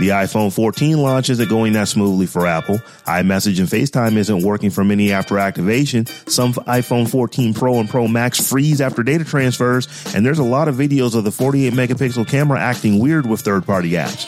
The iPhone 14 launch isn't going that smoothly for Apple. iMessage and FaceTime isn't working for many after activation. Some iPhone 14 Pro and Pro Max freeze after data transfers, and there's a lot of videos of the 48 megapixel camera acting weird with third party apps.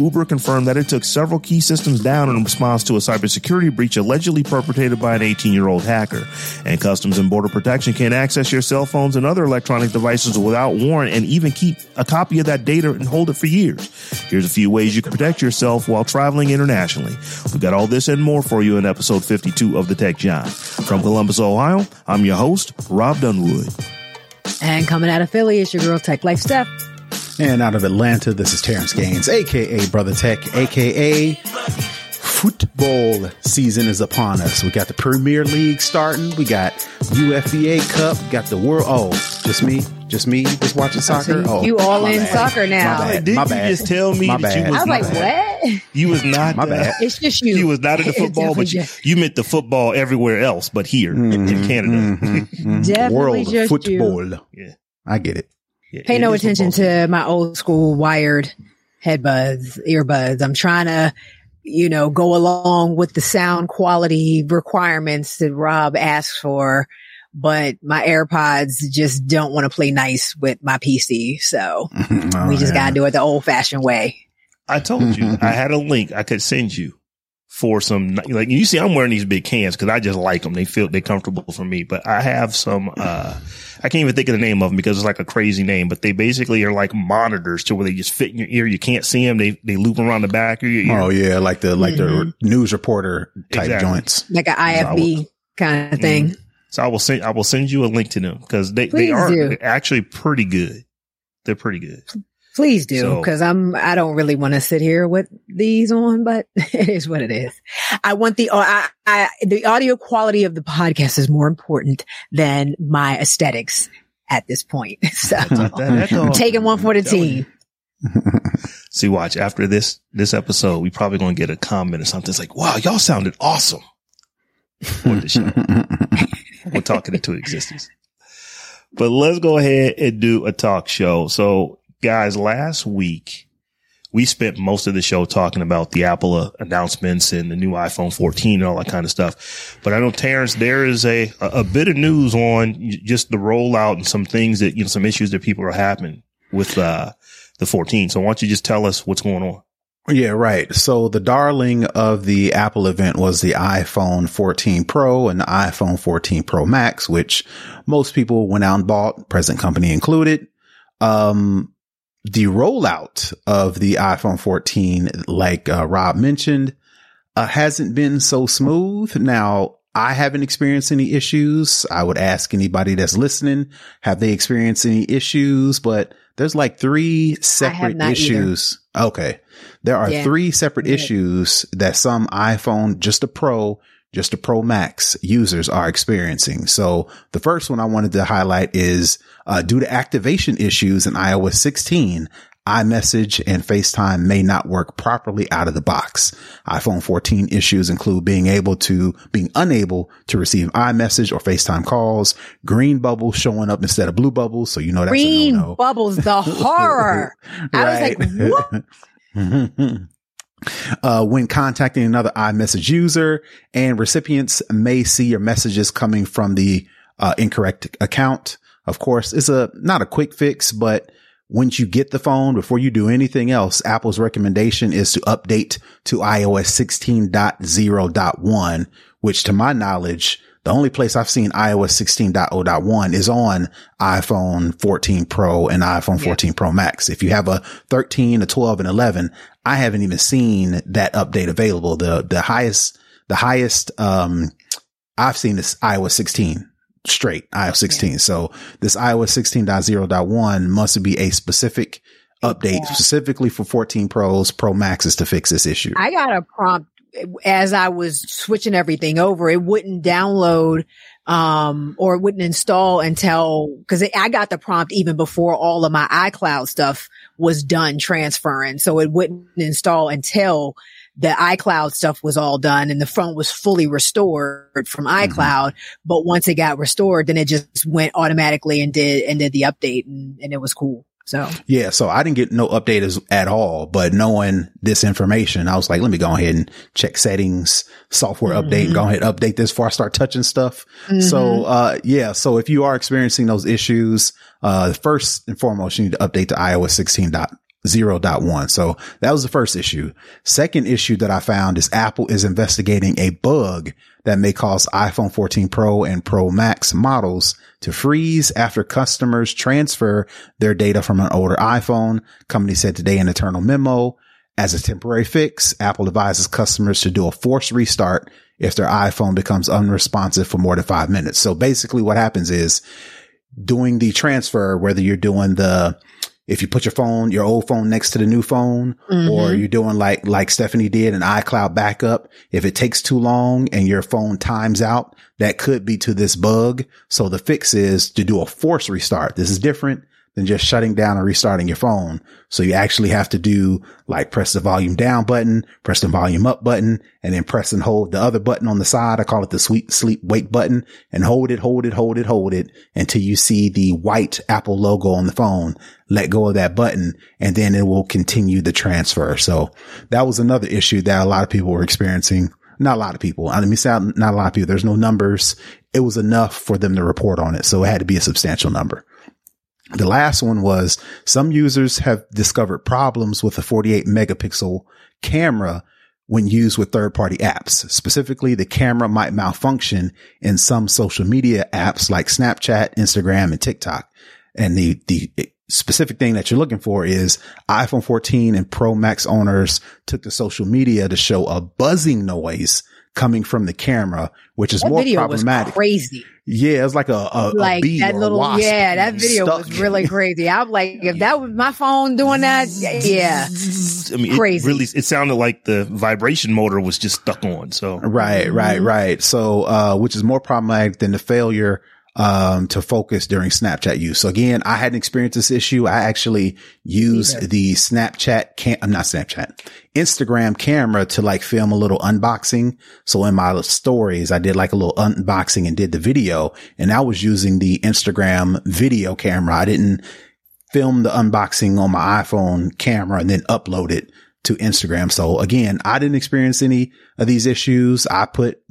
Uber confirmed that it took several key systems down in response to a cybersecurity breach allegedly perpetrated by an 18 year old hacker. And Customs and Border Protection can access your cell phones and other electronic devices without warrant and even keep a copy of that data and hold it for years. Here's a few ways you can protect yourself while traveling internationally. We've got all this and more for you in episode 52 of The Tech Jawn. From Columbus, Ohio, I'm your host, Rob Dunwood. And coming out of Philly is your girl Tech Life Steph. And out of Atlanta, this is Terrence Gaines, aka Brother Tech, aka football season is upon us. We got the Premier League starting. We got UEFA Cup. Got the world. Oh, just me, just me, just watching soccer. Oh, you all in bad. soccer now. My bad. Didn't my you bad. just tell me My that you bad. was I was like, not- what? You was not. My bad. It's just you. You was not into It's football, but you, definitely you meant the football everywhere else, but here in- Mm-hmm. in Canada. Definitely World just football. Yeah. I get it. Yeah, Pay it no attention football. to my old school wired headbuds, earbuds. I'm trying to, you know, go along with the sound quality requirements that Rob asks for, but my AirPods just don't want to play nice with my PC. So Oh, we just yeah. got to do it the old fashioned way. I told you I had a link I could send you for some like you see I'm wearing these big cans because I just like them. They feel they're comfortable for me. But I have some. uh I can't even think of the name of them because it's like a crazy name. But they basically are like monitors to where they just fit in your ear. You can't see them. They they loop around the back of your ear. Oh yeah, like the like the news reporter type Exactly. joints. Like an IFB kind of thing. So I will send I will send you a link to them because they Please they are do. actually pretty good. They're pretty good. Please do, So- because I'm I don't really want to sit here with these on, but it is what it is. I want the uh, I, I, the audio quality of the podcast is more important than my aesthetics at this point. So That- that- I'm taking one for the team. See, watch after this this episode, we probably gonna get a comment or something. It's like, wow, y'all sounded awesome. For the show. We're talking into existence. But let's go ahead and do a talk show. So, guys, last week we spent most of the show talking about the Apple uh, announcements and the new iPhone 14 and all that kind of stuff. But I know Terrence, there is a a bit of news on just the rollout and some things that you know some issues that people are having with uh the 14. So why don't you just tell us what's going on? Yeah, right. So the darling of the Apple event was the iPhone 14 Pro and the iPhone 14 Pro Max, which most people went out and bought, present company included. Um, the rollout of the iPhone 14, like uh, Rob mentioned, uh, hasn't been so smooth. Now, I haven't experienced any issues. I would ask anybody that's listening, have they experienced any issues? But there's like three separate not either. issues. Okay. There are Yeah. three separate Yeah. issues that some iPhone, just a Pro, just a Pro Max users are experiencing. So the first one I wanted to highlight is uh, due to activation issues in iOS 16, iMessage and FaceTime may not work properly out of the box. iPhone 14 issues include being able to, being unable to receive iMessage or FaceTime calls, green bubbles showing up instead of blue bubbles. So you know that's Green a no-no. bubbles, the horror. I was like, what? uh, when contacting another iMessage user and recipients may see your messages coming from the uh, incorrect account. Of course, it's a not a quick fix, but once you get the phone, before you do anything else, Apple's recommendation is to update to iOS 16.0.1, which to my knowledge, the only place I've seen iOS 16.0.1 is on iPhone 14 Pro and iPhone 14 yeah. Pro Max. If you have a 13, a 12 and 11, I haven't even seen that update available. The, the highest, the highest, um, I've seen is iOS 16 straight iOS 16. Yeah. So this iOS 16.0.1 must be a specific update yeah. specifically for 14 Pros, Pro Maxes to fix this issue. I got a prompt as I was switching everything over. It wouldn't download um, or it wouldn't install until, cause I got the prompt even before all of my iCloud stuff was done transferring. So it wouldn't install until the iCloud stuff was all done and the phone was fully restored from mm-hmm. iCloud. Mm-hmm. But once it got restored, then it just went automatically and did, and did the update and, and it was cool. So yeah, so I didn't get no updates at all, but knowing this information, I was like, let me go ahead and check settings, software mm-hmm. update, and go ahead and update this before I start touching stuff. Mm-hmm. So, uh, yeah. So if you are experiencing those issues, uh, first and foremost, you need to update to iOS 16. 0.1. So that was the first issue. Second issue that I found is Apple is investigating a bug that may cause iPhone 14 Pro and Pro Max models to freeze after customers transfer their data from an older iPhone. Company said today in internal memo. As a temporary fix, Apple advises customers to do a forced restart if their iPhone becomes unresponsive for more than five minutes. So basically what happens is doing the transfer, whether you're doing the if you put your phone, your old phone next to the new phone, mm-hmm. or you're doing like, like Stephanie did an iCloud backup. If it takes too long and your phone times out, that could be to this bug. So the fix is to do a force restart. This is different than just shutting down and restarting your phone. So you actually have to do like press the volume down button, press the volume up button, and then press and hold the other button on the side. I call it the sweet sleep wake button and hold it, hold it, hold it, hold it until you see the white Apple logo on the phone. Let go of that button and then it will continue the transfer. So that was another issue that a lot of people were experiencing. Not a lot of people. I mean, not a lot of people. There's no numbers. It was enough for them to report on it. So it had to be a substantial number. The last one was some users have discovered problems with a 48 megapixel camera when used with third party apps. Specifically, the camera might malfunction in some social media apps like Snapchat, Instagram, and TikTok. And the, the specific thing that you're looking for is iPhone 14 and Pro Max owners took to social media to show a buzzing noise coming from the camera, which is that more problematic. crazy. Yeah, it's like a, a like a that little yeah. That video was really crazy. I'm like, if that was my phone doing that, yeah, I mean, crazy. It really, it sounded like the vibration motor was just stuck on. So right, right, right. So, uh, which is more problematic than the failure um, to focus during Snapchat use. So again, I hadn't experienced this issue. I actually used the Snapchat cam, I'm not Snapchat, Instagram camera to like film a little unboxing. So in my stories, I did like a little unboxing and did the video and I was using the Instagram video camera. I didn't film the unboxing on my iPhone camera and then upload it to Instagram. So again, I didn't experience any of these issues. I put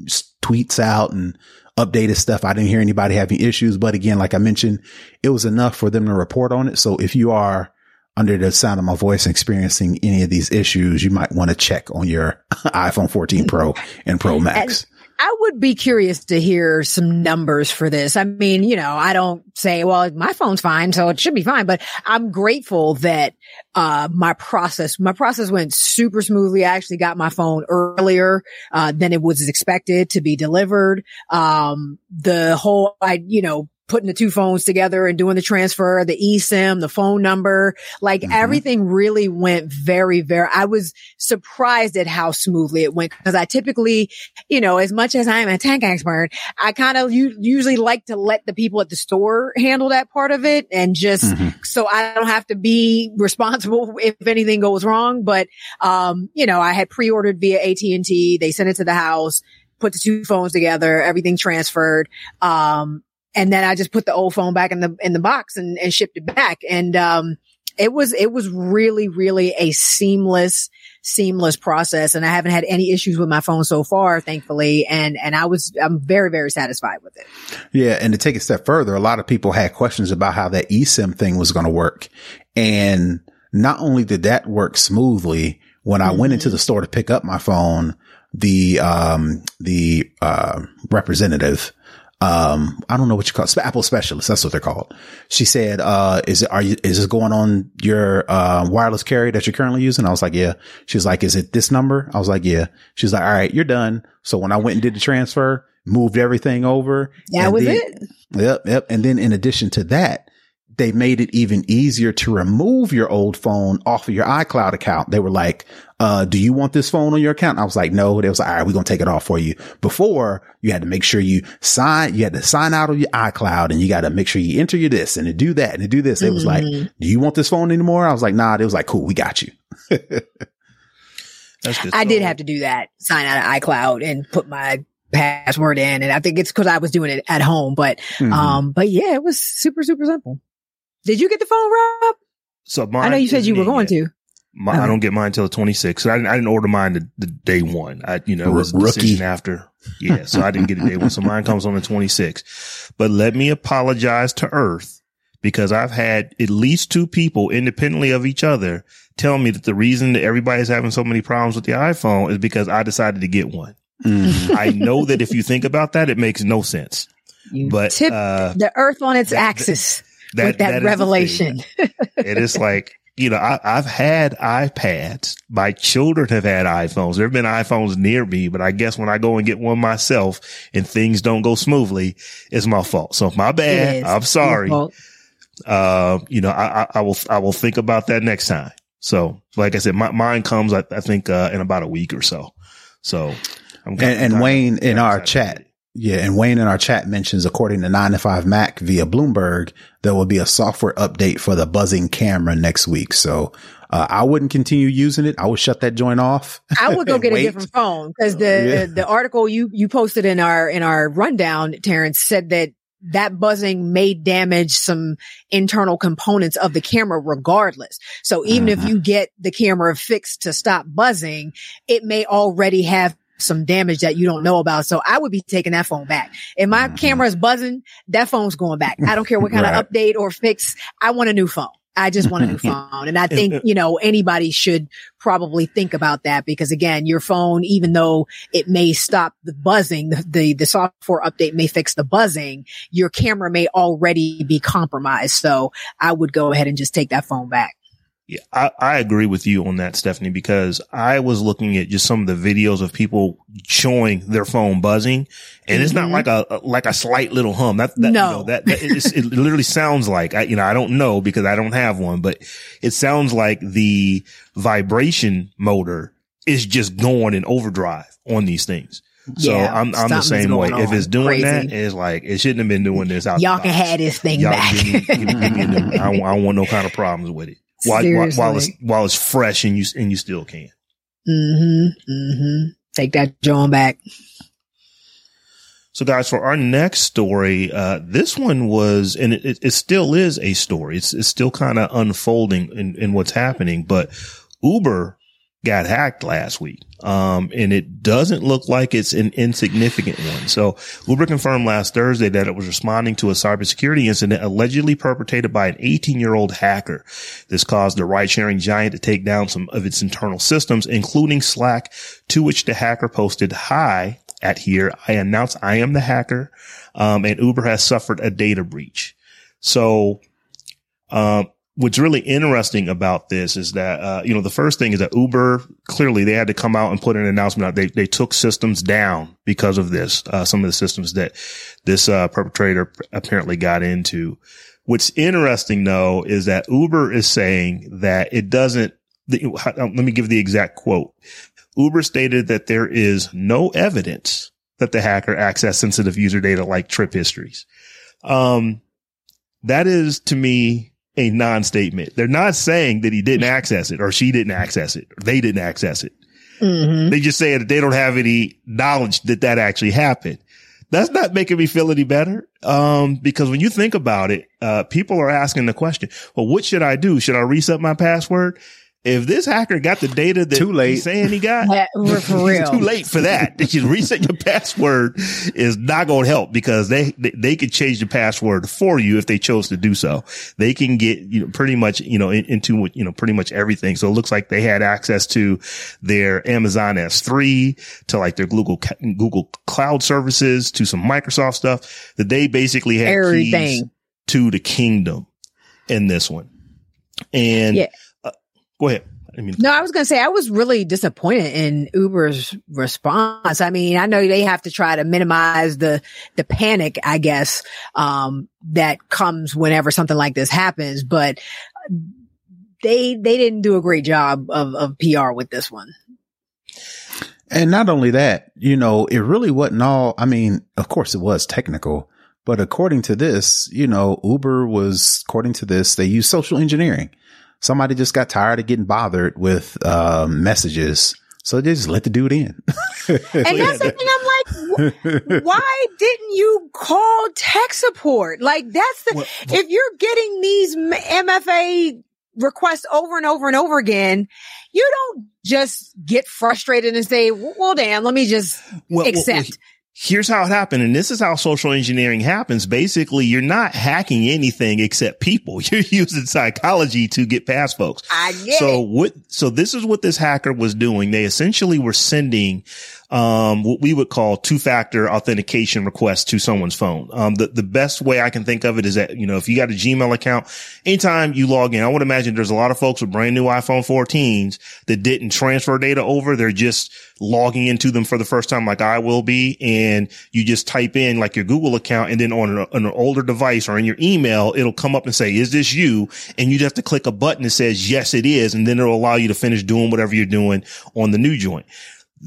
tweets out and updated stuff. I didn't hear anybody having issues, but again, like I mentioned, it was enough for them to report on it. So if you are under the sound of my voice experiencing any of these issues, you might want to check on your iPhone 14 Pro and Pro Max. I would be curious to hear some numbers for this. I mean, you know, I don't say, well, my phone's fine, so it should be fine, but I'm grateful that, uh, my process, my process went super smoothly. I actually got my phone earlier, uh, than it was expected to be delivered. Um, the whole, I, you know, putting the two phones together and doing the transfer, the eSIM, the phone number, like mm-hmm. everything really went very, very, I was surprised at how smoothly it went because I typically, you know, as much as I'm a tech expert, I kind of u- usually like to let the people at the store handle that part of it and just mm-hmm. so I don't have to be responsible if anything goes wrong. But, um, you know, I had pre-ordered via AT&T. They sent it to the house put the two phones together, everything transferred. Um, and then I just put the old phone back in the in the box and, and shipped it back. And um, it was it was really really a seamless seamless process, and I haven't had any issues with my phone so far, thankfully. And and I was I'm very very satisfied with it. Yeah, and to take a step further, a lot of people had questions about how that eSIM thing was going to work. And not only did that work smoothly, when I went into the store to pick up my phone, the, um, the, uh, representative, um, I don't know what you call it, Apple specialist. That's what they're called. She said, uh, is it, are you, is this going on your, uh, wireless carrier that you're currently using? I was like, yeah. She was like, is it this number? I was like, yeah. She was like, all right, you're done. So when I went and did the transfer, moved everything over. That was then- it. Yep. Yep. And then in addition to that, they made it even easier to remove your old phone off of your iCloud account. They were like, uh, do you want this phone on your account? I was like, no. They was like, all right, we're going to take it off for you. Before you had to make sure you sign, you had to sign out of your iCloud and you got to make sure you enter your this and to do that and to do this. It was like, Mm-hmm. do you want this phone anymore? I was like, nah. it was like, cool. We got you. That's good. I did have to do that, sign out of iCloud and put my password in. And I think it's because I was doing it at home. But, Mhm. um, but yeah, it was super, super simple. Did you get the phone, Rob? So mine I know you said you were going yet. to. My. I don't get mine until the 26th. I didn't, I didn't order mine the, the day one. I, you know, it was a decision after. Yeah. So I didn't get it day one. So mine comes on the 26th. But let me apologize to Earth because I've had at least two people independently of each other tell me that the reason that everybody's having so many problems with the iPhone is because I decided to get one. Mhm. I know that if you think about that, it makes no sense. You But, tip uh, the earth on its that- axis that- that that, revelation. it is like you know I, I've had iPads. My children have had iPhones. There have been iPhones near me, but I guess when I go and get one myself and things don't go smoothly, it's my fault. So my bad. I'm sorry. Uh, you know, I, I, I will I will think about that next time. So, like I said, my, mine comes I, I think uh, in about a week or so. So, I'm And, and Wayne in our chat, yeah, and Wayne in our chat mentions, according to 9to5Mac via Bloomberg, there will be a software update for the buzzing camera next week. So, uh, I wouldn't continue using it. I would shut that joint off. I would go get a different phone because the Yeah. the article you you posted in our in our rundown, Terrence said that that buzzing may damage some internal components of the camera regardless. So even if Mhm. you get the camera fixed to stop buzzing, it may already have some damage that you don't know about. So I would be taking that phone back. If my Mhm. camera is buzzing, that phone's going back. I don't care what kind Right. of update or fix. I want a new phone. I just want a new phone. And I think, you know, anybody should probably think about that because again, your phone, even though it may stop the buzzing, the, the, the software update may fix the buzzing, your camera may already be compromised. So I would go ahead and just take that phone back. Yeah, I, I agree with you on that, Stephanie, because I was looking at just some of the videos of people showing their phone buzzing, and it's not Mhm. like a like a slight little hum. That, that No. you know, that, that it's, it literally sounds like I, you know I don't know because I don't have one, but it sounds like the vibration motor is just going in overdrive on these things. So Yeah, I'm I'm the same way. If it's doing Crazy. that, it's like it shouldn't have been doing this out. Y'all can have this thing Y'all back. give me- give me- give me I, I want no kind of problems with it. While, while, while it's while it's fresh and you and you still can. hmm hmm Take that John back. So, guys, for our next story, uh, this one was, and it, it still is a story. It's, it's still kind of unfolding in, in what's happening, but Uber got hacked last week. Um, and it doesn't look like it's an insignificant one. So Uber confirmed last Thursday that it was responding to a cybersecurity incident allegedly perpetrated by an 18 year old hacker. This caused the ride sharing giant to take down some of its internal systems, including Slack, to which the hacker posted, hi at here. I announce I am the hacker. Um, and Uber has suffered a data breach. So, um, what's really interesting about this is that, uh, you know, the first thing is that Uber clearly they had to come out and put an announcement out. They, they took systems down because of this, uh, some of the systems that this, uh, perpetrator apparently got into. What's interesting though is that Uber is saying that it doesn't, the, let me give the exact quote. Uber stated that there is no evidence that the hacker accessed sensitive user data like trip histories. Um, that is to me a non-statement. They're not saying that he didn't access it or she didn't access it or they didn't access it. hmm They just say that they don't have any knowledge that that actually happened. That's not making me feel any better. Um, because when you think about it, uh, people are asking the question, well, what should I do? Should I reset my password? If this hacker got the data that Too late. he's saying he got, Yeah, for- for real. too late for that. Just reset your password is not going to help because they, they they could change the password for you if they chose to do so. They can get you know pretty much you know in, into you know pretty much everything. So it looks like they had access to their Amazon S3 to like their Google Google Cloud services to some Microsoft stuff that they basically had keys Everything. to the kingdom in this one. And Yeah. Go ahead. I mean, No, I was going to say I was really disappointed in Uber's response. I mean, I know they have to try to minimize the the panic, I guess, um, that comes whenever something like this happens, but they they didn't do a great job of of PR with this one. And not only that, you know, it really wasn't all, I mean, of course it was technical, but according to this, you know, Uber was, according to this, they used social engineering. Somebody just got tired of getting bothered with, uh, messages. So they just let the dude in. And that's the thing. I'm like, wh- why didn't you call tech support? Like that's the Well, if you're getting these MFA requests over and over and over again, you don't just get frustrated and say, "Well, damn, let me just well, well, accept." Here's how it happened. And this is how social engineering happens. Basically, you're not hacking anything except people. You're using psychology to get past folks. I get so what, so this is what this hacker was doing. They essentially were sending, um, what we would call two factor authentication request to someone's phone. Um, the, the best way I can think of it is that, you know, if you got a Gmail account, anytime you log in, I would imagine there's a lot of folks with brand new iPhone 14s that didn't transfer data over. They're just logging into them for the first time, like I will be. And you just type in like your Google account and then on an, an older device or in your email, it'll come up and say, is this you? And you just have to click a button that says, yes, it is. And then it'll allow you to finish doing whatever you're doing on the new joint.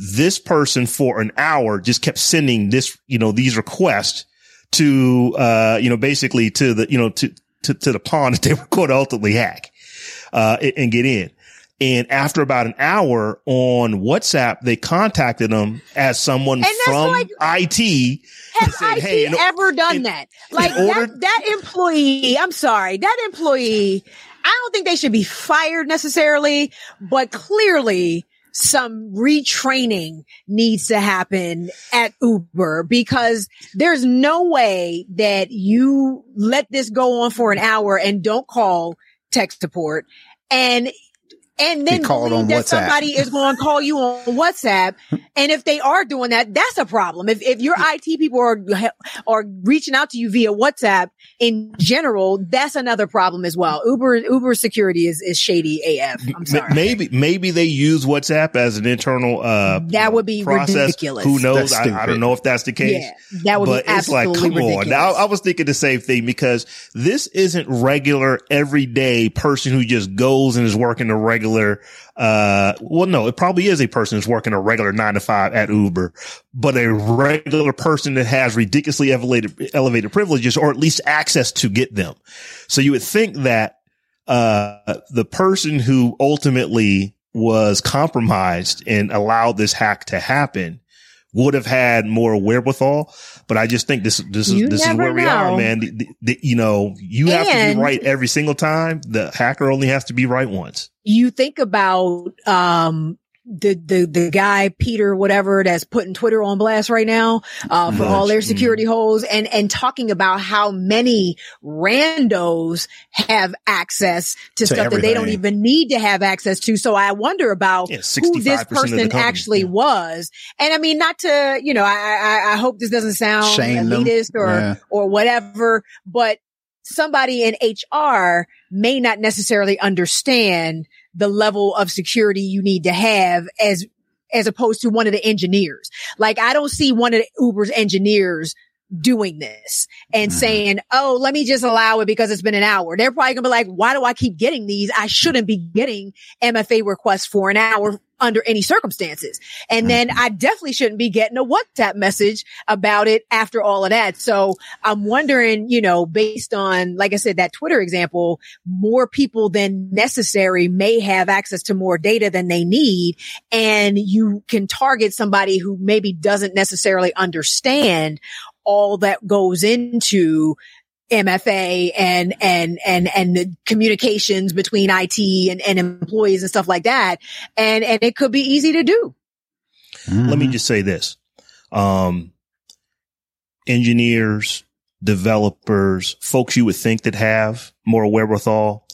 This person for an hour just kept sending this, you know, these requests to, uh, you know, basically to the, you know, to, to, to the pawn that they were going to ultimately hack, uh, and, and get in. And after about an hour on WhatsApp, they contacted them as someone from like- IT. Has said, IT "Hey, ever done in- that? Like order- that, that employee, I'm sorry, that employee, I don't think they should be fired necessarily, but clearly some retraining needs to happen at Uber because there's no way that you let this go on for an hour and don't call tech support. And and then called on that WhatsApp. somebody is going to call you on WhatsApp. And if they are doing that, that's a problem. If if your IT people are are reaching out to you via WhatsApp in general, that's another problem as well. Uber Uber security is is shady AF. I'm sorry. Maybe, maybe they use WhatsApp as an internal, uh, That would be process. ridiculous. Who knows? I, I don't know if that's the case. Yeah, that would but be it's like, absolutely come on. ridiculous. Now, I was thinking the same thing because this isn't regular, everyday person who just goes and is working the regular, uh, well, no, it probably is a person who's working a regular nine to five at Uber, but a regular person that has ridiculously elevated, elevated privileges or at least access to get them. So you would think that, uh, the person who ultimately was compromised and allowed this hack to happen would have had more wherewithal. But I just think this this is You this is where we are, man. The- the- the- you know, you have to be right every single time. The hacker only has to be right once. you think about um the the the guy Peter whatever that's putting Twitter on blast right now uh for all their security holes and and talking about how many randos have access to, To stuff that they don't even need to have access to so I wonder about Yeah, who this person actually yeah. was and I mean not to you know I I, I hope this doesn't sound Shame them. elitist or Yeah. or whatever but somebody in HR may not necessarily understand the level of security you need to have as as opposed to one of the engineers. Like I don't see one of Uber's engineers doing this and Mhm. saying, "Oh, let me just allow it because it's been an hour." They're probably going to be like, "Why do I keep getting these? I shouldn't be getting MFA requests for an hour under any circumstances." And then I definitely shouldn't be getting a WhatsApp message about it after all of that. So I'm wondering, you know, based on, like I said, that Twitter example, more people than necessary may have access to more data than they need. And you can target somebody who maybe doesn't necessarily understand all that goes into MFA and, and, and, and the communications between IT and, and employees and stuff like that. And, and it could be easy to do. Mm-hmm. Let me just say this. Um, engineers, developers, folks you would think that have more wherewithal,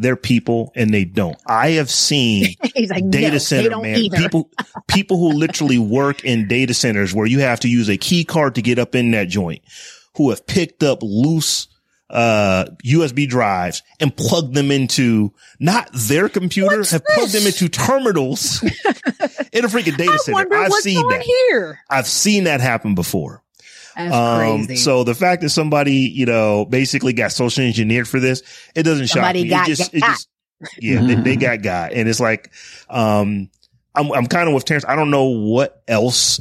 they're people and they don't. I have seen like, data no, center man either. people people who literally work in data centers where you have to use a key card to get up in that joint who have picked up loose uh USB drives and plugged them into not their computer, What's have this? plugged them into terminals in a freaking data center. I've seen that. Here. I've seen that happen before. That's um, crazy. So the fact that somebody, you know, basically got social engineered for this, it doesn't somebody shock me. It just, it just, yeah, they, they, got got. And it's like, um, I'm, I'm kind of with Terrence. I don't know what else,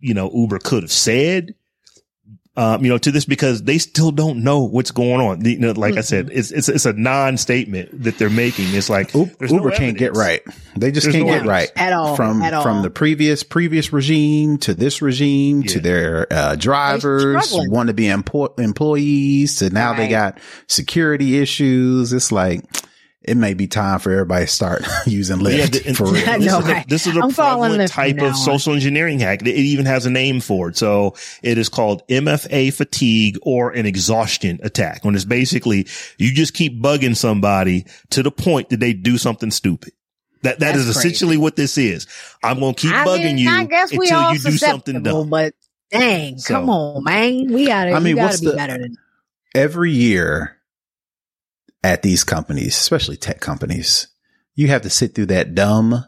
you know, Uber could have said um, you know, to this because they still don't know what's going on. You know, like mm-hmm. I said, it's, it's, it's a non-statement that they're making. It's like Uber no can't get right. They just there's can't no get right at all from, at all. from the previous, previous regime to this regime yeah. to their, uh, drivers want to be empo- employees to now right. they got security issues. It's like, it may be time for everybody to start using Lyft. Yeah, the, for real. This, no, is a, this is a I'm prevalent type of social engineering hack. It even has a name for it. So it is called MFA fatigue or an exhaustion attack. When it's basically you just keep bugging somebody to the point that they do something stupid. That that That's is essentially crazy. what this is. I'm gonna keep I bugging mean, you I guess we until you do something dumb. But dang, so, come on, man, we gotta. I mean, gotta be the, better than every year at these companies, especially tech companies, you have to sit through that dumb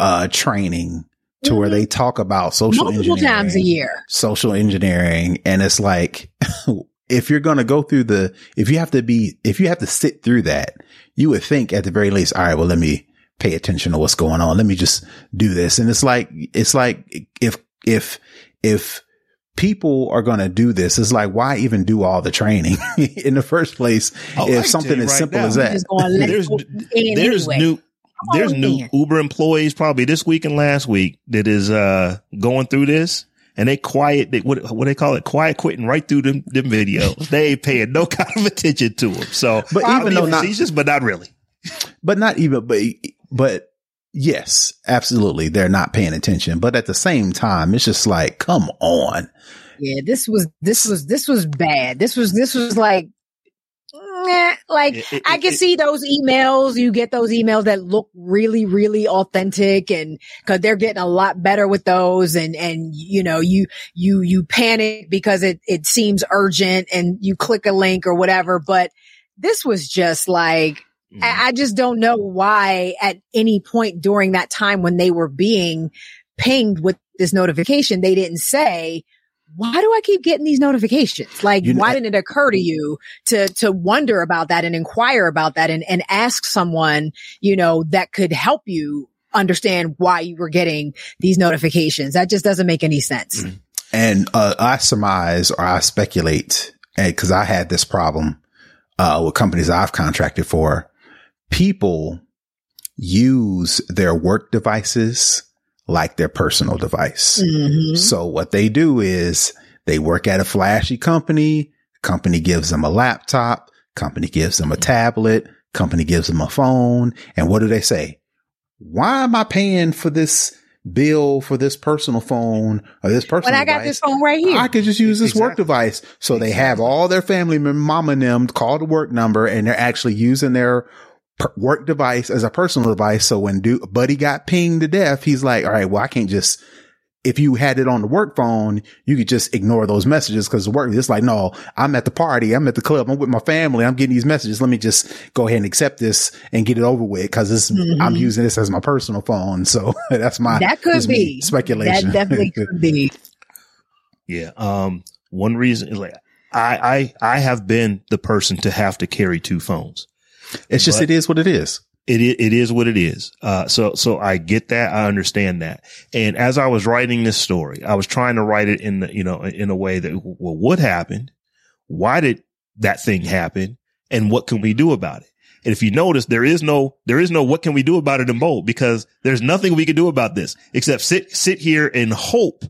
uh, training to mm-hmm. where they talk about social multiple engineering, times a year, social engineering, and it's like if you're going to go through the, if you have to be, if you have to sit through that, you would think at the very least, all right, well, let me pay attention to what's going on. Let me just do this. And it's like, it's like if, if, if people are going to do this. It's like, why even do all the training in the first place oh, if something as right simple now. as that? There's, there's anyway. new, there's new Uber employees probably this week and last week that is, uh, going through this and they quiet, they, what, what they call it, quiet quitting right through them, them videos. they ain't paying no kind of attention to them. So, but even though not, but not really, but not even, but, but Yes, absolutely. They're not paying attention. But at the same time, it's just like, come on. Yeah, this was, this was, this was bad. This was, this was like, like it, it, I can it, see those emails. You get those emails that look really, really authentic and cause they're getting a lot better with those. And, and, you know, you, you, you panic because it, it seems urgent and you click a link or whatever. But this was just like, Mm. I just don't know why at any point during that time when they were being pinged with this notification, they didn't say, why do I keep getting these notifications? Like, you know, why didn't it occur to you to, to wonder about that and inquire about that and, and ask someone, you know, that could help you understand why you were getting these notifications? That just doesn't make any sense. Mm. And, uh, I surmise or I speculate, cause I had this problem, uh, with companies I've contracted for people use their work devices like their personal device. Mm-hmm. So what they do is they work at a flashy company. Company gives them a laptop. Company gives them a tablet. Company gives them a phone. And what do they say? Why am I paying for this bill for this personal phone or this personal When I got this phone right here. I could just use this exactly. work device. So exactly. they have all their family, mom and them call the work number and they're actually using their work device as a personal device. So when do, Buddy got pinged to death, he's like, all right, well, I can't just, if you had it on the work phone, you could just ignore those messages because the work, it's like, no, I'm at the party. I'm at the club. I'm with my family. I'm getting these messages. Let me just go ahead and accept this and get it over with because mm-hmm. I'm using this as my personal phone. So that's my, that could be speculation. That definitely could be. Yeah. Um, one reason, like, I, I, I have been the person to have to carry two phones. It's just, it is what it is. It is, it is what it is. Uh, so, so I get that. I understand that. And as I was writing this story, I was trying to write it in the, you know, in a way that, well, what happened? Why did that thing happen? And what can we do about it? And if you notice, there is no, there is no, what can we do about it in bold because there's nothing we can do about this except sit, sit here and hope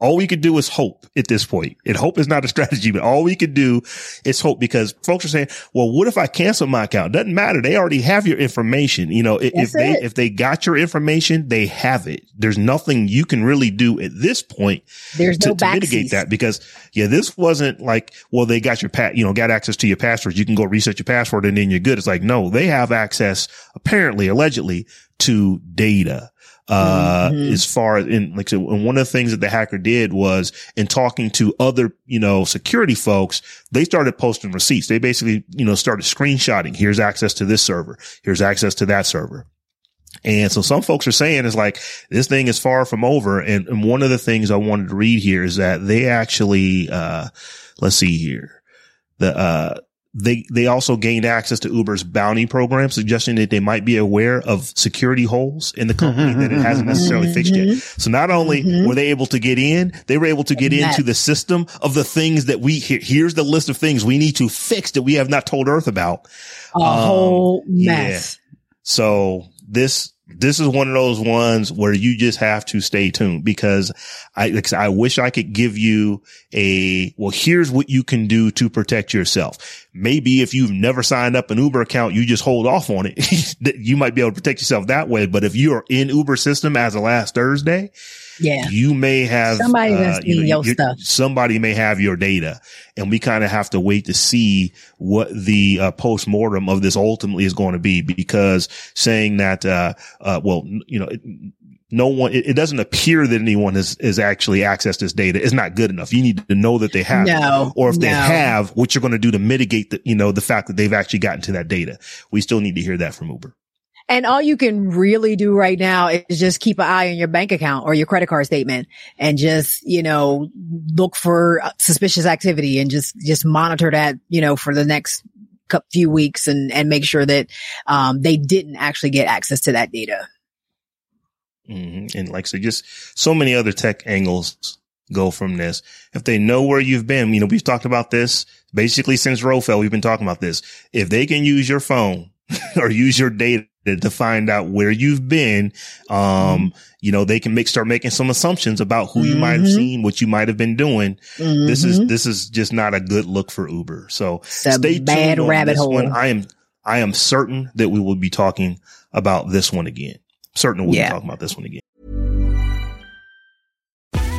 All we could do is hope at this point. And hope is not a strategy, but all we could do is hope because folks are saying, well, what if I cancel my account? Doesn't matter. They already have your information. You know, if they, if they got your information, they have it. There's nothing you can really do at this point There's to, no to mitigate that because yeah, this wasn't like, well, they got your pat, you know, got access to your passwords. You can go reset your password and then you're good. It's like, no, they have access apparently, allegedly to data. Uh, Mhm. as far as in, like, so, and one of the things that the hacker did was in talking to other, you know, security folks, they started posting receipts. They basically, you know, started screenshotting. Here's access to this server. Here's access to that server. And so some folks are saying is like, this thing is far from over. And, and one of the things I wanted to read here is that they actually, uh, let's see here. The, uh, they, they also gained access to Uber's bounty program, suggesting that they might be aware of security holes in the company that it hasn't necessarily fixed yet. So not only Mhm. were they able to get in, they were able to get into the system of the things that we, here, here's the list of things we need to fix that we have not told Earth about. A Um, whole yeah. mess. So this, this is one of those ones where you just have to stay tuned because I, I wish I could give you a, well, here's what you can do to protect yourself. Maybe if you've never signed up an Uber account, you just hold off on it. You might be able to protect yourself that way. But if you're in Uber system as of last Thursday, Yeah. you may have Somebody uh, you know, your your- stuff. Somebody may have your data, and we kind of have to wait to see what the uh, post mortem of this ultimately is going to be. Because saying that, uh, uh, well, you know. It, no one, it, it doesn't appear that anyone has, has actually accessed this data It's not good enough. You need to know that they have it. Or if they have, what you're going to do to mitigate the, you know, the fact that they've actually gotten to that data. We still need to hear that from Uber. And all you can really do right now is just keep an eye on your bank account or your credit card statement and just, you know, look for suspicious activity and just, just monitor that, you know, for the next few weeks and, and make sure that, um, they didn't actually get access to that data. hmm And like, so just so many other tech angles go from this. If they know where you've been, you know, we've talked about this basically since Rofel. We've been talking about this. If they can use your phone or use your data to find out where you've been, um, you know, they can make, start making some assumptions about who you might have Mhm. seen, what you might have been doing. This is, Mhm. this is just not a good look for Uber. So stay bad tuned rabbit this hole. one. I am, I am certain that we will be talking about this one again. Certain we'll Yeah. be talking about this one again.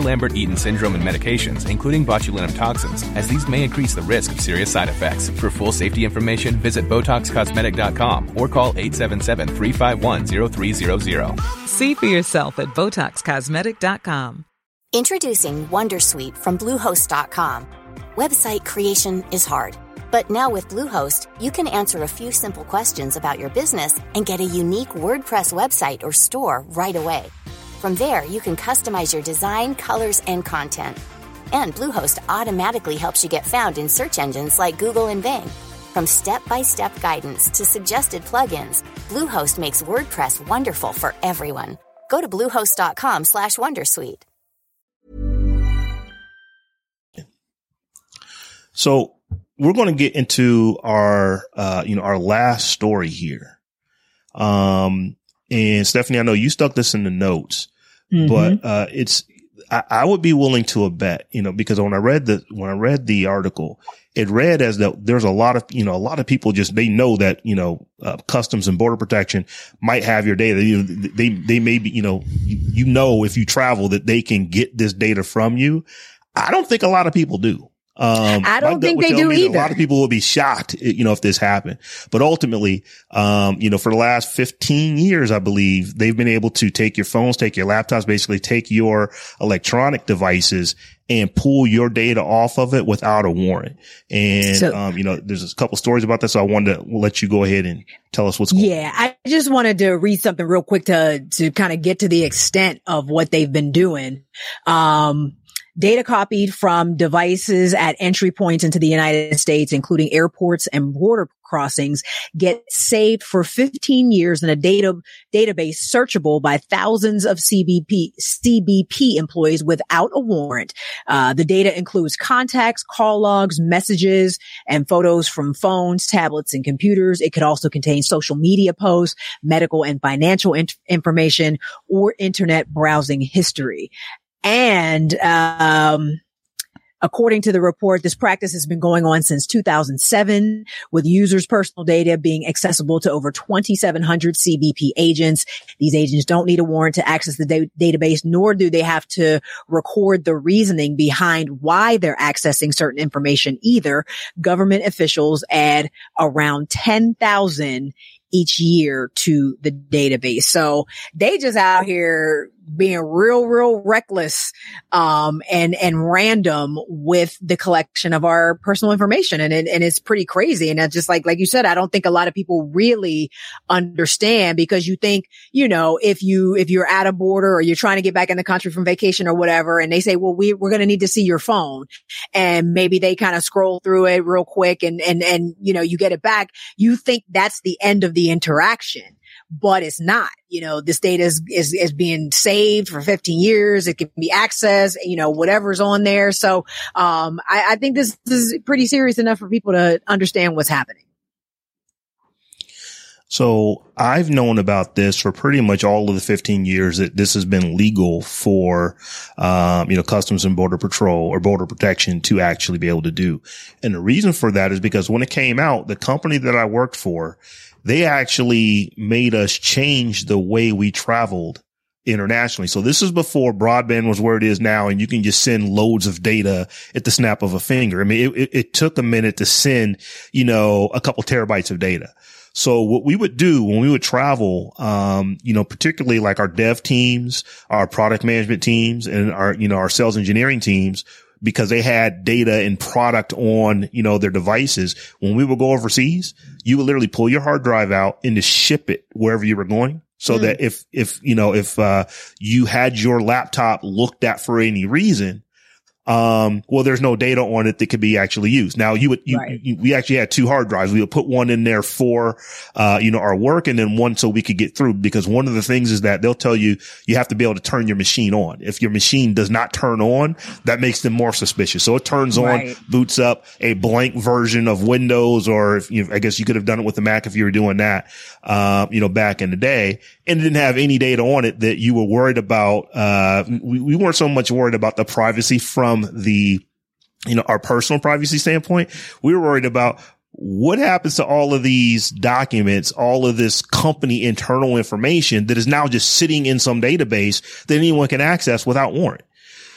Lambert-Eaton syndrome and medications, including botulinum toxins, as these may increase the risk of serious side effects. For full safety information, visit BotoxCosmetic.com or call 877-351-0300. See for yourself at BotoxCosmetic.com. Introducing Wondersuite from Bluehost.com. Website creation is hard, but now with Bluehost, you can answer a few simple questions about your business and get a unique WordPress website or store right away. From there, you can customize your design, colors, and content. And Bluehost automatically helps you get found in search engines like Google and Bing. From step-by-step guidance to suggested plugins, Bluehost makes WordPress wonderful for everyone. Go to bluehost.com/wondersuite. So we're going to get into our, uh, you know, our last story here. Um, and Stephanie, I know you stuck this in the notes, Mhm. but, uh, it's, I, I would be willing to a bet, you know, because when I read the, when I read the article, it read as that there's a lot of, you know, a lot of people just, they know that, you know, uh, customs and border protection might have your data. You know, they, they may be, you know, you know, if you travel that they can get this data from you. I don't think a lot of people do. Um, I don't think they do either. A lot of people will be shocked, you know, if this happened. But ultimately, um, you know, for the last 15 years, I believe they've been able to take your phones, take your laptops, basically take your electronic devices and pull your data off of it without a warrant. And, So- um, you know, there's a couple stories about that. So I wanted to let you go ahead and tell us what's going on. Yeah, I just wanted to read something real quick to to kind of get to the extent of what they've been doing. Um, data copied from devices at entry points into the United States, including airports and border crossings, get saved for 15 years in a data database searchable by thousands of CBP CBP employees without a warrant. Uh, the data includes contacts, call logs, messages, and photos from phones, tablets, and computers. It could also contain social media posts, medical and financial in- information, or internet browsing history. And, um, According to the report, this practice has been going on since 2007 with users' personal data being accessible to over 2,700 CBP agents. These agents don't need a warrant to access the da- database, nor do they have to record the reasoning behind why they're accessing certain information either. Government officials add around 10,000 each year to the database. So they just out here being real, real reckless, um, and, and random with the collection of our personal information. And it, and it's pretty crazy. And it's just like, like you said, I don't think a lot of people really understand because you think, you know, if you, if you're at a border or you're trying to get back in the country from vacation or whatever, and they say, well, we, we're going to need to see your phone and maybe they kind of scroll through it real quick and, and, and, you know, you get it back. You think that's the end of the interaction but it's not. You know, this data is, is, is being saved for 15 years. It can be accessed, you know, whatever's on there. So, um, I, I think this, this is pretty serious enough for people to understand what's happening. So I've known about this for pretty much all of the 15 years that this has been legal for, um, you know, Customs and Border Patrol or Border Protection to actually be able to do. And the reason for that is because when it came out, the company that I worked for, they actually made us change the way we traveled internationally. So this is before broadband was where it is now, and you can just send loads of data at the snap of a finger. I mean, it, it, took a minute to send, you know, a couple terabytes of data. So what we would do when we would travel, um, you know, particularly like our dev teams, our product management teams and our, you know, our sales engineering teams, because they had data and product on, you know, their devices. When we would go overseas, you would literally pull your hard drive out and just ship it wherever you were going. So that if, if, you know, if, uh, you had your laptop looked at for any reason, um, well, there's no data on it that could be actually used. Now you would, you, Right. you- we actually had two hard drives. We would put one in there for, uh, you know, our work and then one so we could get through because one of the things is that they'll tell you, you have to be able to turn your machine on. If your machine does not turn on, that makes them more suspicious. So it turns Right. on, boots up a blank version of Windows or if you, I guess you could have done it with the Mac if you were doing that, uh, you know, back in the day and it didn't have any data on it that you were worried about. Uh, we, we weren't so much worried about the privacy from the, you know, our personal privacy standpoint. We were worried about what happens to all of these documents, all of this company internal information that is now just sitting in some database that anyone can access without warrant.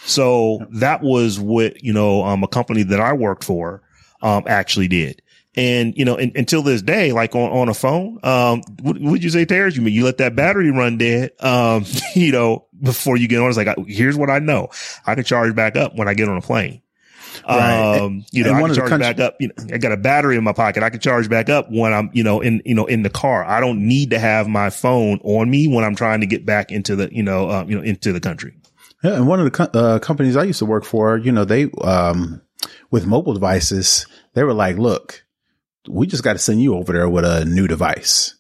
So that was what, you know, um, a company that I worked for, um, actually did. And, you know, and, until this day, like on, on a phone, um, what would you say, Terrence? You mean you let that battery run dead, um, you know, before you get on? It's like, here's what I know. I can charge back up when I get on a plane. Right. Um, you know, And I can charge country- back up. You know, I got a battery in my pocket. I can charge back up when I'm, you know, in, you know, in the car. I don't need to have my phone on me when I'm trying to get back into the, you know, uh, you know, into the country. Yeah, and one of the co- uh, companies I used to work for, you know, they um, with mobile devices, they were like, "Look, we just got to send you over there with a new device."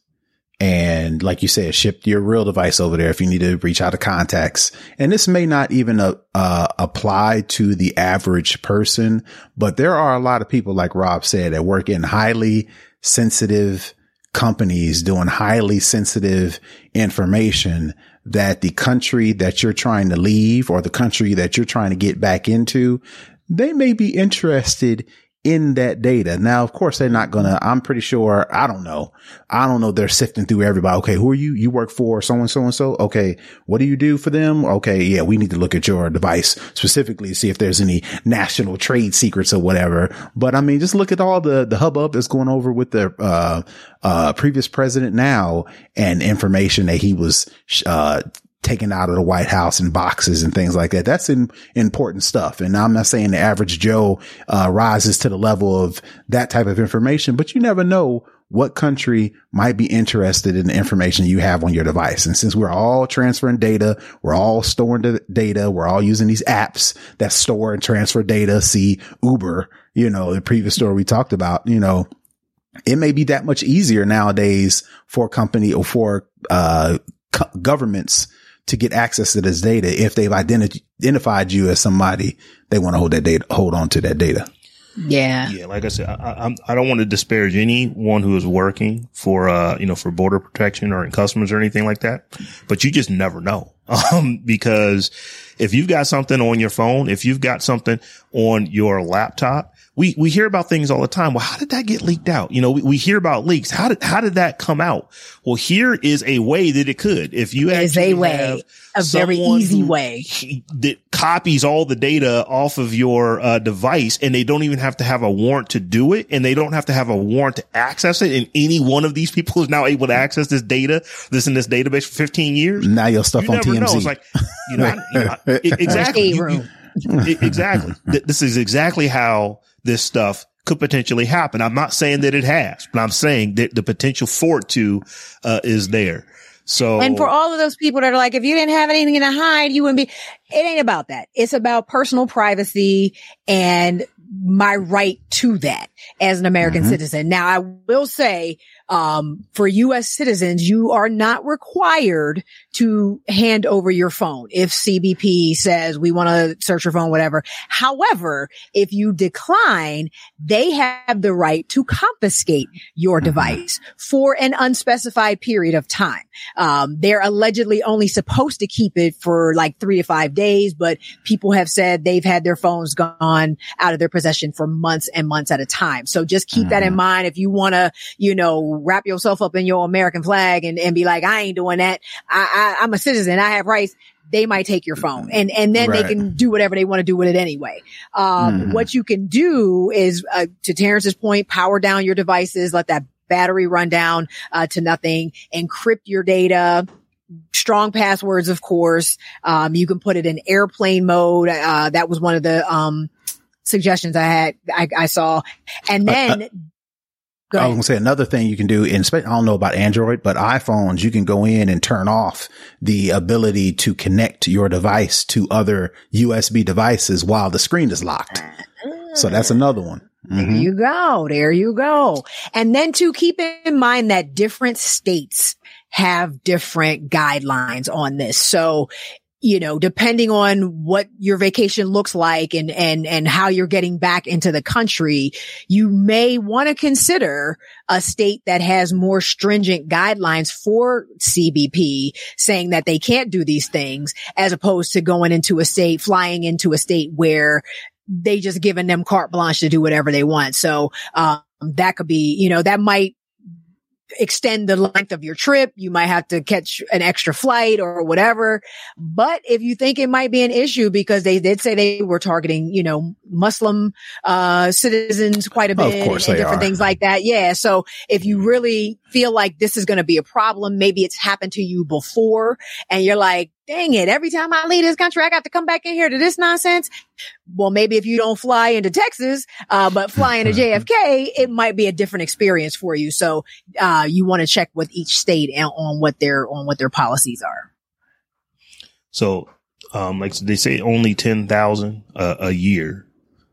And like you said, ship your real device over there if you need to reach out to contacts. And this may not even uh, uh, apply to the average person, but there are a lot of people, like Rob said, that work in highly sensitive companies doing highly sensitive information that the country that you're trying to leave or the country that you're trying to get back into, they may be interested in that data. Now, of course, they're not gonna, I'm pretty sure, I don't know. I don't know. They're sifting through everybody. Okay. Who are you? You work for so and so and so. Okay. What do you do for them? Okay. Yeah. We need to look at your device specifically to see if there's any national trade secrets or whatever. But I mean, just look at all the, the hubbub that's going over with the, uh, uh, previous president now and information that he was, uh, taken out of the White House in boxes and things like that. That's in, important stuff. And I'm not saying the average Joe, uh, rises to the level of that type of information, but you never know what country might be interested in the information you have on your device. And since we're all transferring data, we're all storing data, we're all using these apps that store and transfer data. See Uber, you know, the previous story we talked about, you know, it may be that much easier nowadays for a company or for, uh, governments to get access to this data if they've identi- identified you as somebody they want to hold that data, hold on to that data. Yeah. Yeah. Like I said, I, I, I don't want to disparage anyone who is working for, uh, you know, for border protection or in customs or anything like that, but you just never know. Um, because if you've got something on your phone, if you've got something on your laptop, we, we hear about things all the time. Well, how did that get leaked out? You know, we, we hear about leaks. How did, how did that come out? Well, here is a way that it could. If you is a way, a very easy way that copies all the data off of your uh, device and they don't even have to have a warrant to do it. And they don't have to have a warrant to access it. And any one of these people is now able to access this data, this in this database for 15 years. Now your stuff you on TMZ. Know. It's like, you know, I, you know exactly. You, you, exactly. This is exactly how this stuff could potentially happen. I'm not saying that it has, but I'm saying that the potential for it to uh, is there. So, and for all of those people that are like, if you didn't have anything to hide, you wouldn't be. It ain't about that. It's about personal privacy and my right to that as an American mm-hmm. citizen. Now, I will say, um, for U.S. citizens, you are not required to hand over your phone if CBP says we want to search your phone, whatever. However, if you decline, they have the right to confiscate your mm-hmm. device for an unspecified period of time. Um, they're allegedly only supposed to keep it for like three to five days, but people have said they've had their phones gone out of their possession for months and months at a time. So just keep that in mm-hmm. mind. If you want to, you know, wrap yourself up in your American flag and, and be like, I ain't doing that. I, I, I'm a citizen. I have rights they might take your phone and, and then right. they can do whatever they want to do with it anyway. Um, mm-hmm. what you can do is, uh, to Terrence's point, power down your devices, let that battery run down, uh, to nothing, encrypt your data, strong passwords, of course. Um, you can put it in airplane mode. Uh, that was one of the, um, suggestions I had, I, I saw. And then, uh, I was gonna say another thing you can do, and I don't know about Android, but iPhones, you can go in and turn off the ability to connect your device to other USB devices while the screen is locked. So that's another one. Mm-hmm. There you go. There you go. And then to keep in mind that different states have different guidelines on this. So you know, depending on what your vacation looks like and, and, and how you're getting back into the country, you may want to consider a state that has more stringent guidelines for CBP saying that they can't do these things as opposed to going into a state, flying into a state where they just giving them carte blanche to do whatever they want. So, um, that could be, you know, that might extend the length of your trip. You might have to catch an extra flight or whatever. But if you think it might be an issue because they did say they were targeting, you know, Muslim, uh, citizens quite a bit of course and, and different are. things like that. Yeah. So if you really feel like this is going to be a problem, maybe it's happened to you before and you're like, dang it, every time I leave this country, I got to come back in here to this nonsense. Well, maybe if you don't fly into Texas, uh, but fly into JFK, it might be a different experience for you. So, uh, you want to check with each state on what their, on what their policies are. So, um, like they say, only 10,000 uh, a year.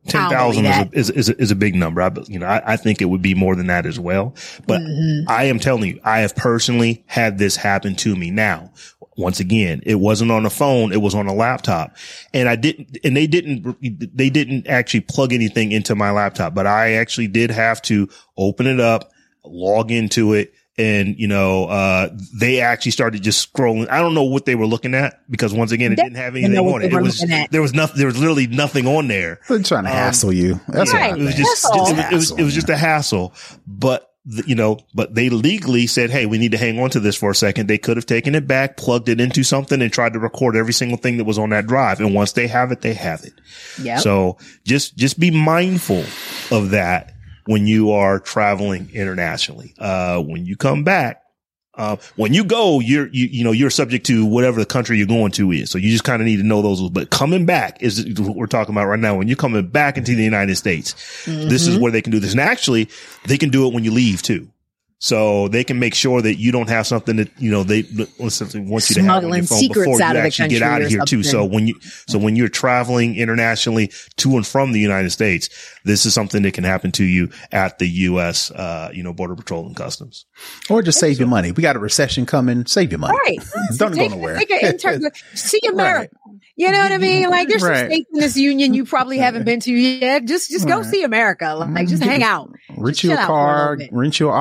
10,000 is a, is, is, a, is a big number. I, you know, I, I, think it would be more than that as well. But mm-hmm. I am telling you, I have personally had this happen to me. Now, once again, it wasn't on a phone. It was on a laptop and I didn't, and they didn't, they didn't actually plug anything into my laptop, but I actually did have to open it up, log into it and you know uh they actually started just scrolling i don't know what they were looking at because once again it They didn't have anything on they it it was there was nothing there was literally nothing on there They're trying to hassle you. That's yeah, all. it was they- just, it was, it was, it was just a hassle. But the, you know, but they legally said, "Hey, we need to hang on to this for a second. They could have taken it back, plugged it into something, and tried to record every single thing that was on that drive. And once they have it, they have it. Yep. So just just be mindful of that when you are traveling internationally. Uh, when you come back. Uh, when you go, you're, you, you know, you're subject to whatever the country you're going to is. So you just kind of need to know those. But coming back is what we're talking about right now. When you're coming back into the United States, this is where they can do this. And actually, they can do it when you leave too. So they can make sure that you don't have something that, you know, they essentially want you to have on your phone secrets before out you of the actually get country out of or here too. So when you, so when you're traveling internationally to and from the United States, this is something that can happen to you at the U.S., uh, you know, Border Patrol and Customs. or just save your money. We got a recession coming. Save your money. Right. Don't go Take- nowhere. take an intern- See America. You know what I mean? Like there's Right. some states in this union you probably haven't been to yet. Just just go Right. see America. Like just hang out. Rent Just you a chill out for a car, little bit. rent your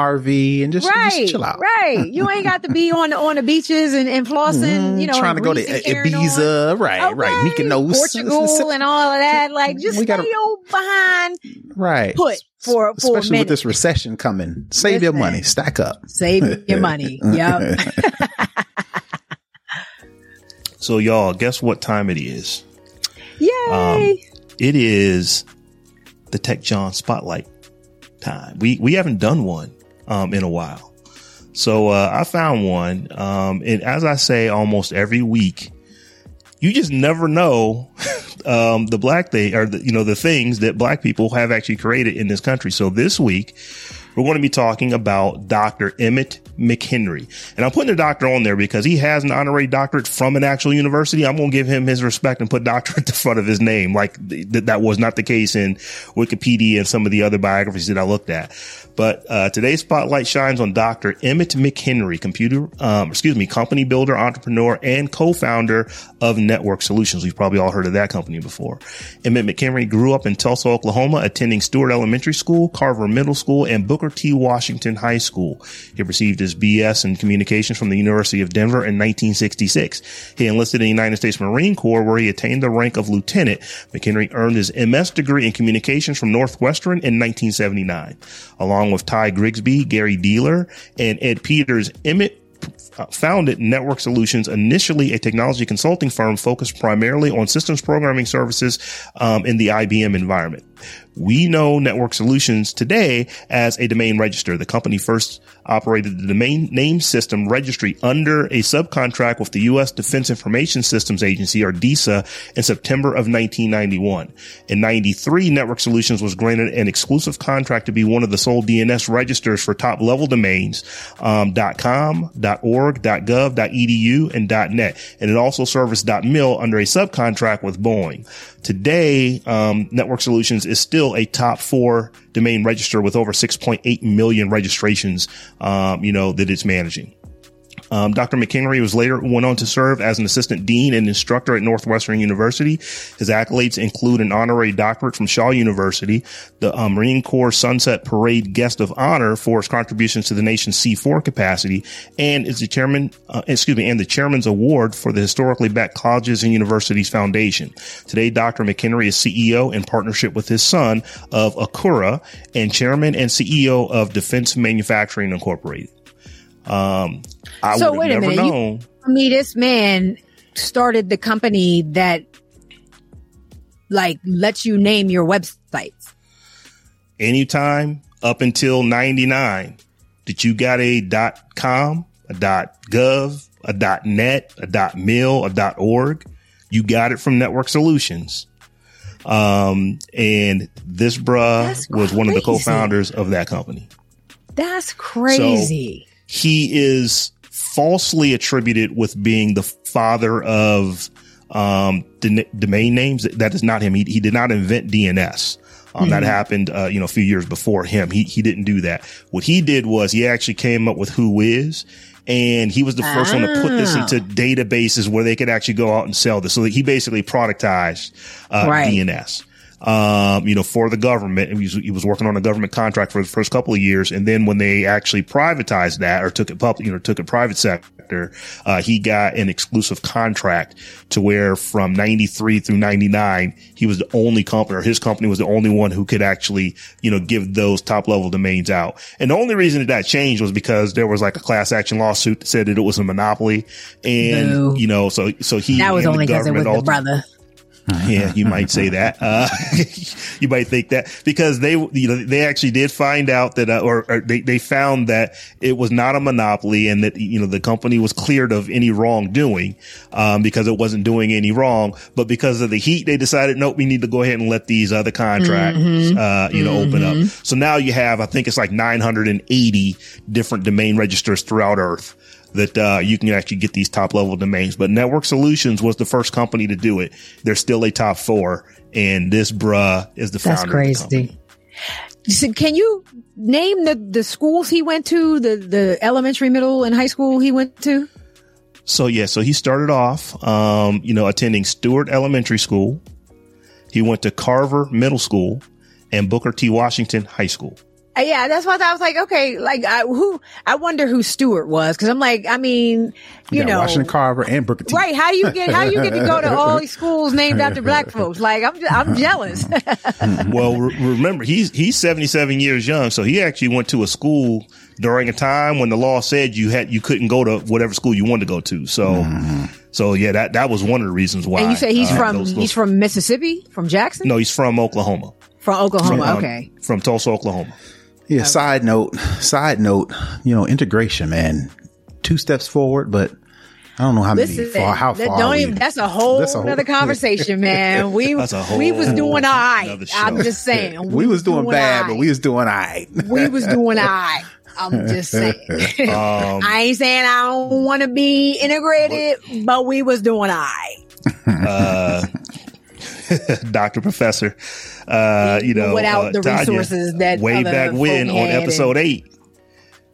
RV, and just, right. just chill out. Right. You ain't got to be on the on the beaches and, and flossing, Mm, you know, trying to go to Greece and carrying on. Ibiza, right, right, Okay. Mykonos, Portugal and all of that. Like just We stay gotta- your behind right. put for for Especially minute. with this recession coming, save your money, stack up. Save your money. Yep. So y'all, guess what time it is? Yay. It is the Tech Jawn Spotlight time. We we haven't done one um, in a while, so uh, I found one. Um, and as I say, almost every week, you just never know um, the black thing or the, you know the things that black people have actually created in this country. So this week, we're going to be talking about Dr. Emmit McHenry. And I'm putting the doctor on there because he has an honorary doctorate from an actual university. I'm going to give him his respect and put doctor at the front of his name. Like th- that was not the case in Wikipedia and some of the other biographies that I looked at. But uh, today's spotlight shines on Dr. Emmit McHenry, computer, um, excuse me, company builder, entrepreneur, and co-founder of Network Solutions. We've probably all heard of that company before. Emmit McHenry grew up in Tulsa, Oklahoma, attending Stewart Elementary School, Carver Middle School, and Booker T. Washington High School. He received his BS in communications from the University of Denver in 1966. He enlisted in the United States Marine Corps, where he attained the rank of lieutenant. McHenry earned his MS degree in communications from Northwestern in 1979. Along with Ty Grigsby, Gary Desler, and Ed Peters, Emmit founded Network Solutions, initially a technology consulting firm focused primarily on systems programming services um, in the IBM environment. We know Network Solutions today as a domain register. The company first operated the domain name system registry under a subcontract with the U.S. Defense Information Systems Agency, or DISA, in September of 1991. In 93, Network Solutions was granted an exclusive contract to be one of the sole DNS registers for top level domains, um, .com, .org, .gov, .edu, and .net. And it also serviced .mil under a subcontract with Boeing. Today, um, Network Solutions is still a top four domain register with over 6.8 million registrations, um, you know, that it's managing. Um, Dr. McHenry was later went on to serve as an assistant dean and instructor at Northwestern University. His accolades include an honorary doctorate from Shaw University, the uh, Marine Corps Sunset Parade Guest of Honor for his contributions to the nation's C4 capacity, and is the chairman, uh, excuse me, and the chairman's award for the historically black colleges and universities foundation. Today, Dr. McHenry is CEO in partnership with his son of Akura and chairman and CEO of Defense Manufacturing Incorporated. Um, I So wait a minute, known. I mean, this man started the company that like lets you name your websites. anytime up until 99 that you got a dot com, a dot gov, a dot net, a dot mil, a dot org, you got it from Network Solutions. Um, and this bruh That's was one of the co-founders of that company. That's crazy. He is falsely attributed with being the father of um, the domain names. That is not him. He, he did not invent DNS. Um, That happened, uh, you know, a few years before him. He he didn't do that. What he did was he actually came up with WHOIS, and he was the first one to put this Ah. into databases where they could actually go out and sell this. So that he basically productized uh, Right. DNS. Um, you know, for the government. He was, he was working on a government contract for the first couple of years. And then when they actually privatized that or took it public, you know, took it private sector, uh, he got an exclusive contract to where from 93 through 99, he was the only company or his company was the only one who could actually, you know, give those top level domains out. And the only reason that that changed was because there was like a class action lawsuit that said that it was a monopoly. And, Boo. you know, so, so he, That was only because it was the brother. yeah, you might say that. Uh, you might think that because they, you know, they actually did find out that, uh, or, or they, they found that it was not a monopoly and that, you know, the company was cleared of any wrongdoing, um, because it wasn't doing any wrong. But because of the heat, they decided, nope, we need to go ahead and let these other contracts, uh, you know, open up. So now you have, I think it's like 980 different domain registers throughout Earth that uh, you can actually get these top level domains. But Network Solutions was the first company to do it. They're still a top four, and this bruh is the That's founder. Of the crazy. So can you name the, the schools he went to, the, the elementary, middle, and high school he went to? So yeah, so he started off, um, you know, attending Stewart Elementary School. He went to Carver Middle School and Booker T. Washington High School. Yeah, that's why I was like, okay, like I, who? I wonder who Stewart was because I'm like, I mean, you You got know, Washington Carver and Booker T. right? How do you get? How do you get to go to all these schools named after black folks? Like, I'm, ju- I'm jealous. well, re- remember he's he's 77 years young, so he actually went to a school during a time when the law said you had you couldn't go to whatever school you wanted to go to. So, so yeah, that that was one of the reasons why. and you say he's uh, from those- those- he's from Mississippi, from Jackson, no, he's from Oklahoma. from Oklahoma. From, um, okay, from Tulsa, Oklahoma. Yeah. Side note, side note, you know, integration, man. Two steps forward, but I don't know how many, Listen, far, how that far. don't even, that's a whole That's a whole- other conversation, man. We That's a we was doing all right. I'm just saying. we was doing bad, all but we was doing all right. we was doing all right. I'm just saying. Um, I ain't saying I don't want to be integrated, but we was doing all right. uh, Doctor Professor, uh, you know, Without uh, the Tanya, resources that way back when on episode eight,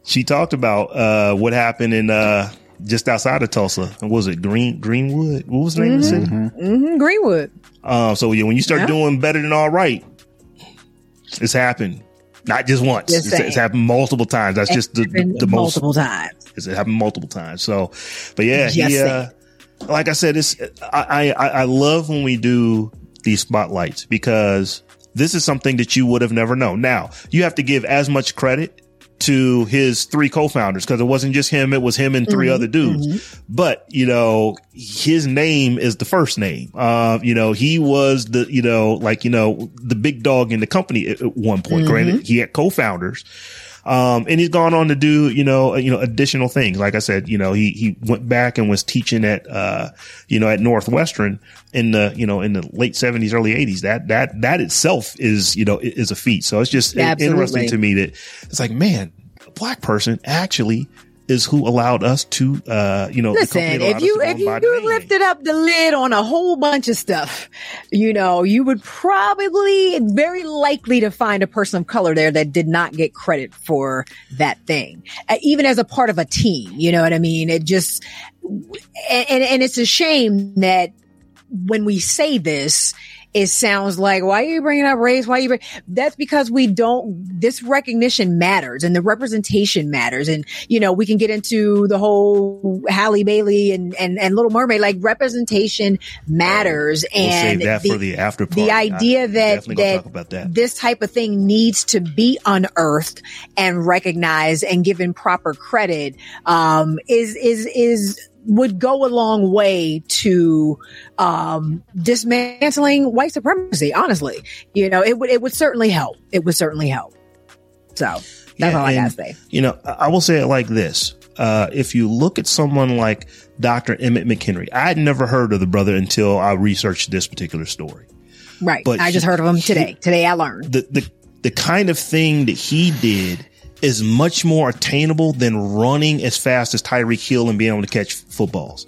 she talked about uh, what happened in uh, just outside of Tulsa. Was it Green Greenwood? What was the name of the city? hmm Greenwood. Uh, so yeah, when you start Yeah. doing better than all right, it's happened. Not just once. Just It's, it's happened multiple times. That's just the, the, the most multiple times. It's happened multiple times. So, but yeah, Just he, uh, like I said, it's, I, I, I love when we do these spotlights because this is something that you would have never known. Now you have to give as much credit to his three co-founders because it wasn't just him. It was him and 3 mm-hmm. other dudes. Mm-hmm. But, you know, his name is the first name. Uh, you know, he was the, you know, like, you know, the big dog in the company at, at one point. Mm-hmm. Granted, he had co-founders. Um, and he's gone on to do, you know, uh, you know, additional things. Like I said, you know, he, he went back and was teaching at, uh, you know, at Northwestern in the, you know, in the late seventies, early eighties. That, that, that itself is, you know, is a feat. So it's just Absolutely. interesting to me that it's like, man, a black person actually is who allowed us to, uh, you know, Listen, if you if you lifted up the lid on a whole bunch of stuff, you know, you would probably very likely to find a person of color there that did not get credit for that thing, uh, even as a part of a team. You know what I mean? It just and, and it's a shame that when we say this, it sounds like, why are you bringing up race? Why are you bring? That's because we don't, this recognition matters and the representation matters. And, you know, we can get into the whole Halle Bailey and, and, and Little Mermaid, like representation matters. We'll and that for the after party. the idea I- that, that that. this type of thing needs to be unearthed and recognized and given proper credit, um, is, is, is, would go a long way to um, dismantling white supremacy. Honestly, you know, it would it would certainly help. It would certainly help. So that's Yeah, all I gotta say. You know, I will say it like this. Uh, if you look at someone like Dr. Emmit McHenry, I had never heard of the brother until I researched this particular story. Right. but I just he- heard of him today. Today I learned. The, the, the kind of thing that he did is much more attainable than running as fast as Tyreek Hill and being able to catch footballs.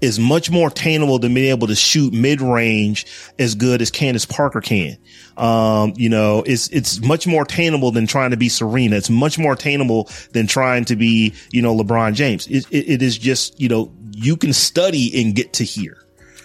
Is much more attainable than being able to shoot mid range as good as Candace Parker can. Um, you know, it's, it's much more attainable than trying to be Serena. It's much more attainable than trying to be, you know, LeBron James. It, it, it is just, you know, you can study and get to here.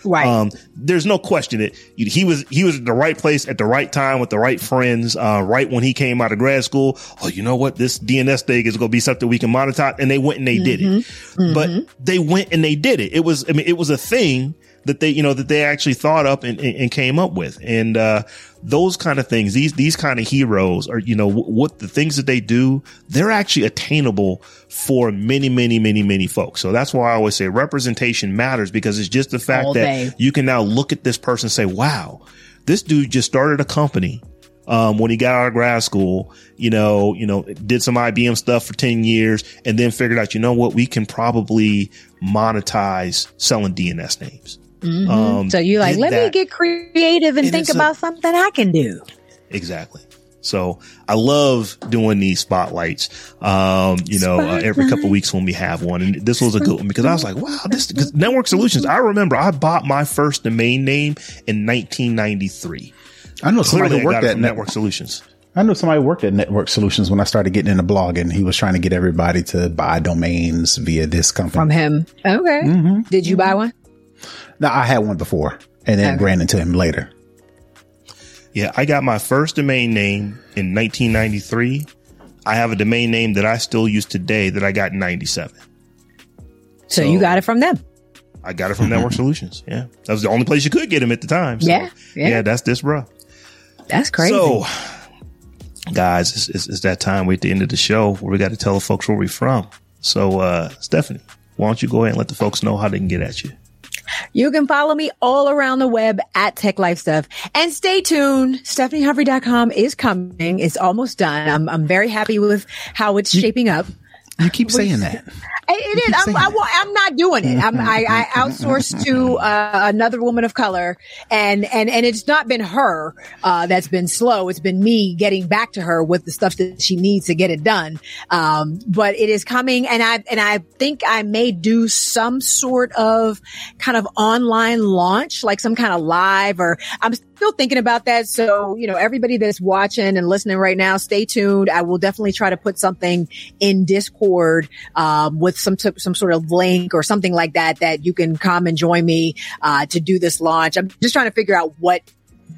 Right. Um, there's no question that he was he was at the right place at the right time with the right friends. Uh, right when he came out of grad school. Oh, you know what? This DNS thing is going to be something we can monetize, and they went and they did it. Mm-hmm. But they went and they did it. It was I mean it was a thing that they you know that they actually thought up and, and, came up with, and uh, those kind of things. These these kind of heroes are you know what the things that they do. They're actually attainable for many many many many folks. So that's why I always say representation matters because it's just the fact All that day. you can now look at this person and say, wow, this dude just started a company. Um, when he got out of grad school, you know, you know, did some IBM stuff for 10 years and then figured out, you know what, we can probably monetize selling DNS names. Um, so you're like, did let me get creative and And think it's a- about something I can do. Exactly. So I love doing these spotlights. Um, you know, uh, every couple of weeks when we have one, and this was a good one because I was like, wow, this cause network solutions. I remember I bought my first domain name in 1993. I know somebody Clearly, who worked at Network. Network Solutions. I know somebody worked at Network Solutions when I started getting into blogging. And he was trying to get everybody to buy domains via this company. From him. Okay. Mm-hmm. Did you buy one? Now, I had one before and then Okay. ran into him later. Yeah, I got my first domain name in 1993. I have a domain name that I still use today that I got in 97. So, So- you got it from them. I got it from Network Solutions. Yeah. That was the only place you could get them at the time. So, Yeah, yeah. that's this, bro. That's crazy. So, guys, it's, it's, it's that time. We're at the end of the show where we got to tell the folks where we're from. So, uh, Stephanie, why don't you go ahead and let the folks know how they can get at you? You can follow me all around the web at Tech Life Steph. And stay tuned. StephanieHumphrey.com is coming. It's almost done. I'm, I'm very happy with how it's shaping up. You keep saying that. It, it is. I'm, I, I'm not doing it. I'm, I, I outsourced to uh, another woman of color, and and and it's not been her uh, that's been slow. It's been me getting back to her with the stuff that she needs to get it done. Um, but it is coming, and I and I think I may do some sort of kind of online launch, like some kind of live, or I'm still thinking about that. So you know, everybody that's watching and listening right now, stay tuned. I will definitely try to put something in Discord um, with some t- some sort of link or something like that that you can come and join me uh, to do this launch. I'm just trying to figure out what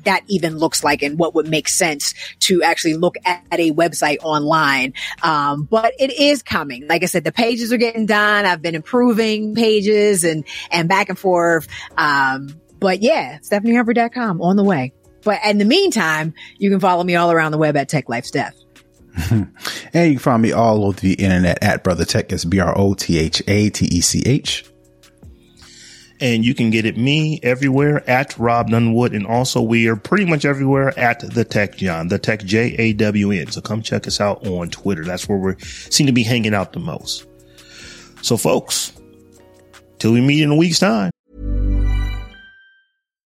that even looks like and what would make sense to actually look at, at a website online. Um, but it is coming. Like I said, the pages are getting done. I've been improving pages and and back and forth. Um, but yeah, StephanieHumphrey.com on the way. But in the meantime, you can follow me all around the web at Tech Life Steph. And you can find me all over the internet at Brother Tech. It's B R O T H A T E C H. And you can get at me everywhere at Rob Dunwood. And also we are pretty much everywhere at the Tech Jawn, the Tech J A W N. So come check us out on Twitter. That's where we seem to be hanging out the most. So folks, till we meet in a week's time.